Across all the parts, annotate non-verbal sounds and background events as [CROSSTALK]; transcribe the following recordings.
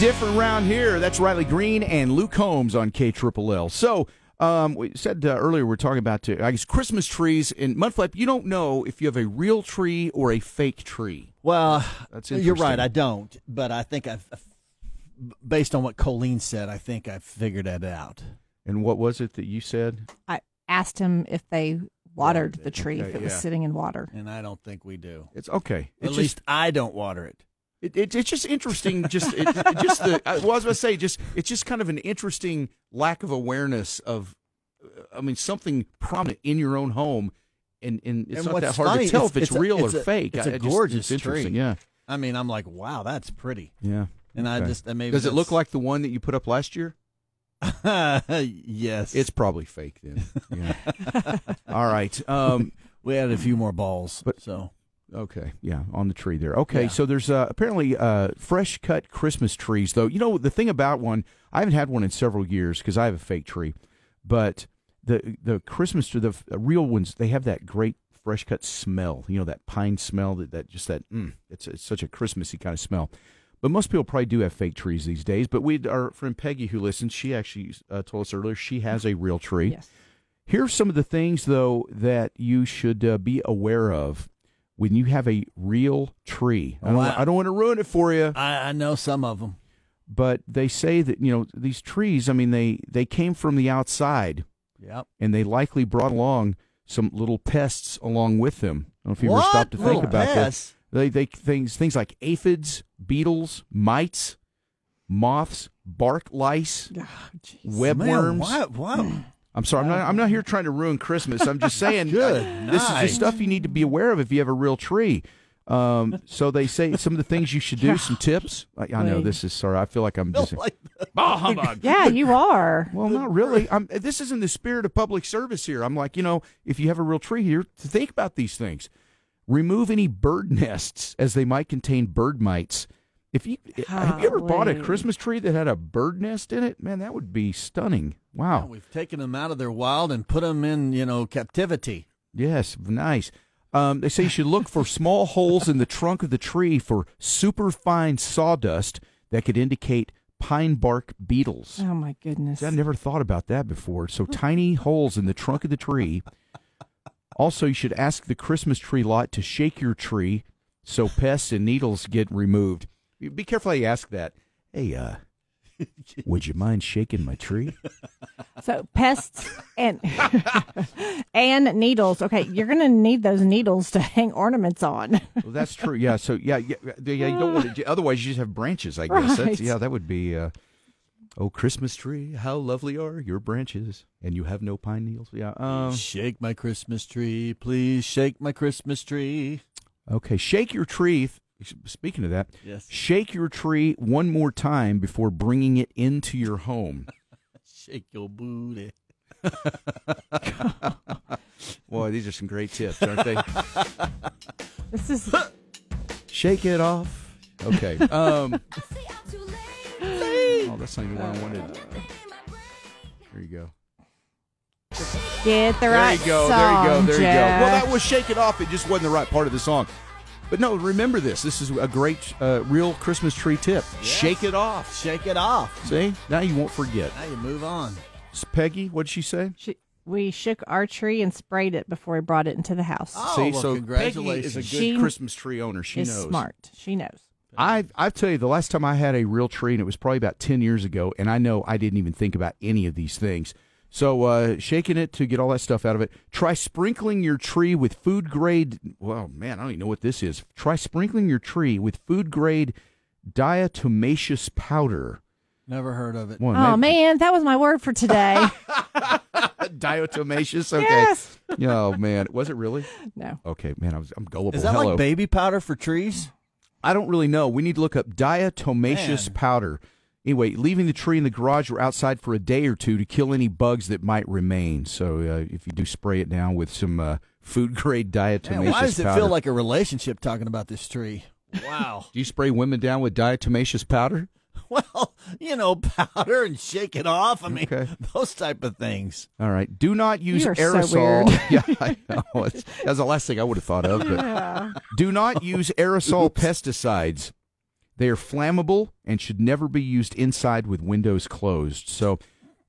Different round here. That's Riley Green and Luke Combs on K Triple L. So, um, we said uh, earlier we are talking about uh, I guess Christmas trees in Mudflap. You don't know if you have a real tree or a fake tree. Well, That's you're right. I don't, but I think I've, based on what Colleen said, I think I've figured that out. And what was it that you said? I asked him if they watered Watered the tree Okay, if it was yeah. sitting in water. And I don't think we do. It's okay. At It's least just I don't water it. It, it, it's just interesting. Just it, just the I, well, I was going to say just it's just kind of an interesting lack of awareness of. uh, I mean, something prominent in your own home, and, and it's And not that hard funny, to tell it's- if it's, it's a- real it's or a- fake. it's a I just- gorgeous it's interesting. tree. Yeah, I mean, I'm like, wow, that's pretty. yeah. And I just, I maybe Does it look like the one that you put up last year? [LAUGHS] yes. It's probably fake then. [LAUGHS] Yeah. All right. Um, we had a few more balls, But- so okay. Yeah, on the tree there. Okay. Yeah. So there's uh, apparently uh, fresh cut Christmas trees, though. You know the thing about one, I haven't had one in several years because I have a fake tree, but the the Christmas tree, the real ones, they have that great fresh cut smell. You know that pine smell that that just that. Mm, it's it's such a Christmassy kind of smell. But most people probably do have fake trees these days. But we, our friend Peggy, who listens, she actually uh, told us earlier she has a real tree. Yes. Here's some of the things, though, that you should uh, be aware of when you have a real tree. I don't, Wow. I don't want to ruin it for you, I, I know some of them. but they say that you know these trees. I mean, they they came from the outside, Yep. and they likely brought along some little pests along with them. I don't know if you what? ever stopped to think Little about pests? that. They they things things like aphids, beetles, mites, moths, bark lice, Oh, webworms. What? What? I'm sorry, I'm not. I'm not here trying to ruin Christmas. I'm just saying, [LAUGHS] Good this is the night. stuff you need to be aware of if you have a real tree. Um, so they say some of the things you should do. Some [LAUGHS] tips. I, I know Wait. this is sorry. I feel like I'm [LAUGHS] just. Like that. Bah humbug. Yeah, you are. Well, not really. I'm, this isn't the spirit of public service here. I'm like, you know, if you have a real tree here, to think about these things. Remove any bird nests as they might contain bird mites. If you have you ever bought a Christmas tree that had a bird nest in it, man, that would be stunning. Wow. We've taken them out of their wild and put them in, you know, captivity. Yes, nice. Um, they say you should look for small holes in the trunk of the tree for superfine sawdust that could indicate pine bark beetles. Oh my goodness. I've never thought about that before. So [LAUGHS] tiny holes in the trunk of the tree. Also, you should ask the Christmas tree lot to shake your tree so pests and needles get removed. Be careful how you ask that. Hey, uh, [LAUGHS] would you mind shaking my tree? So pests and [LAUGHS] and needles. Okay, you're gonna need those needles to hang ornaments on. Well, that's true. Yeah. So yeah, yeah, yeah you don't want to. Otherwise, you just have branches. I guess. That's, yeah, that would be. Uh, oh, Christmas tree, how lovely are your branches, and you have no pine needles. Yeah. Um, shake my Christmas tree, please. Shake my Christmas tree. okay. Shake your tree. Speaking of that, Yes. shake your tree one more time before bringing it into your home. [LAUGHS] Shake your booty. [LAUGHS] Boy, these are some great tips, aren't they? [LAUGHS] This is Shake it off. Okay. Um, oh, that's not even what I wanted. There you go. get the right. There you go. song, there you go. There you go. Well, that was "Shake It Off." It just wasn't the right part of the song. But no, remember this. This is a great, uh, real Christmas tree tip. Shake it off. Shake it off. See, now you won't forget. Now you move on. S- Peggy, what did she say? She, we shook our tree and sprayed it before we brought it into the house. Oh, See, well, so Peggy is a good She Christmas tree owner. She is knows. smart. She knows. I I tell you, the last time I had a real tree, and it was probably about ten years ago, and I know I didn't even think about any of these things. So uh, shaking it to get all that stuff out of it. Try sprinkling your tree with food grade. Well, man, I don't even know what this is. Try sprinkling your tree with food grade diatomaceous powder. Never heard of it. Well, Oh maybe- man, that was my word for today. [LAUGHS] diatomaceous. Okay. Yes. Oh man, was it really? no. Okay, man, I was I'm gullible. Is that Hello. like baby powder for trees? I don't really know. We need to look up diatomaceous Man. powder. Anyway, leaving the tree in the garage or outside for a day or two to kill any bugs that might remain. So uh, if you do spray it down with some uh, food grade diatomaceous Man, why does it powder. feel like a relationship talking about this tree? Wow. [LAUGHS] do you spray women down with diatomaceous powder? [LAUGHS] well, you know, powder and shake it off. I mean, Okay. [LAUGHS] those type of things. All right. Do not use You are so aerosol. weird. yeah, I know. That's the last thing I would have thought of. But do not use aerosol pesticides. They are flammable and should never be used inside with windows closed. So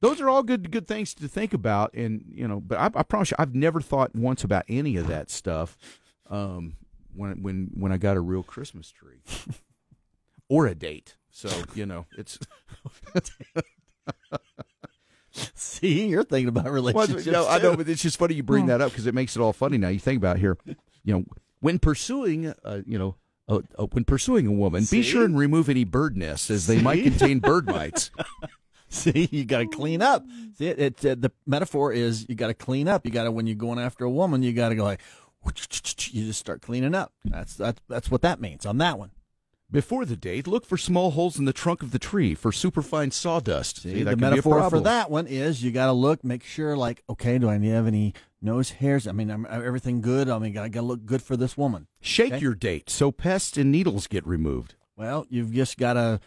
those are all good good things to think about. And you know, but I, I promise you, I've never thought once about any of that stuff. Um, when when when I got a real Christmas tree [LAUGHS] or a date. So you know, it's [LAUGHS] See, you're thinking about Well, relationships. no, I know, but it's just funny you bring that up because it makes it all funny now. You think about it here, you know, when pursuing, uh, you know, uh, uh, when pursuing a woman, be sure and remove any bird nests as they might contain bird mites. [LAUGHS] See, you got to clean up. See, it, it, uh, the metaphor is you got to clean up. You got to when you're going after a woman, you got to go like, you just start cleaning up. That's that's that's what that means on that one. Before the date, look for small holes in the trunk of the tree for superfine sawdust. See, See, that the could be a metaphor for that one is you got to look, make sure, like, okay, do I have any nose hairs? I mean, am everything good? I mean, I got to look good for this woman. Shake Okay. your date so pests and needles get removed. Well, you've just got to.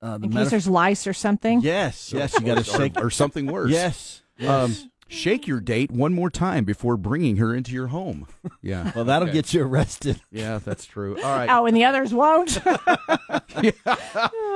Uh, the In case there's lice or something. yes, yes, you got to Or- shake. or, something worse. Yes, yes. Um, shake your date one more time before bringing her into your home. Yeah. well, that'll Okay. get you arrested. Yeah, that's true. All right. Oh, and the others won't. [LAUGHS] [LAUGHS] [LAUGHS]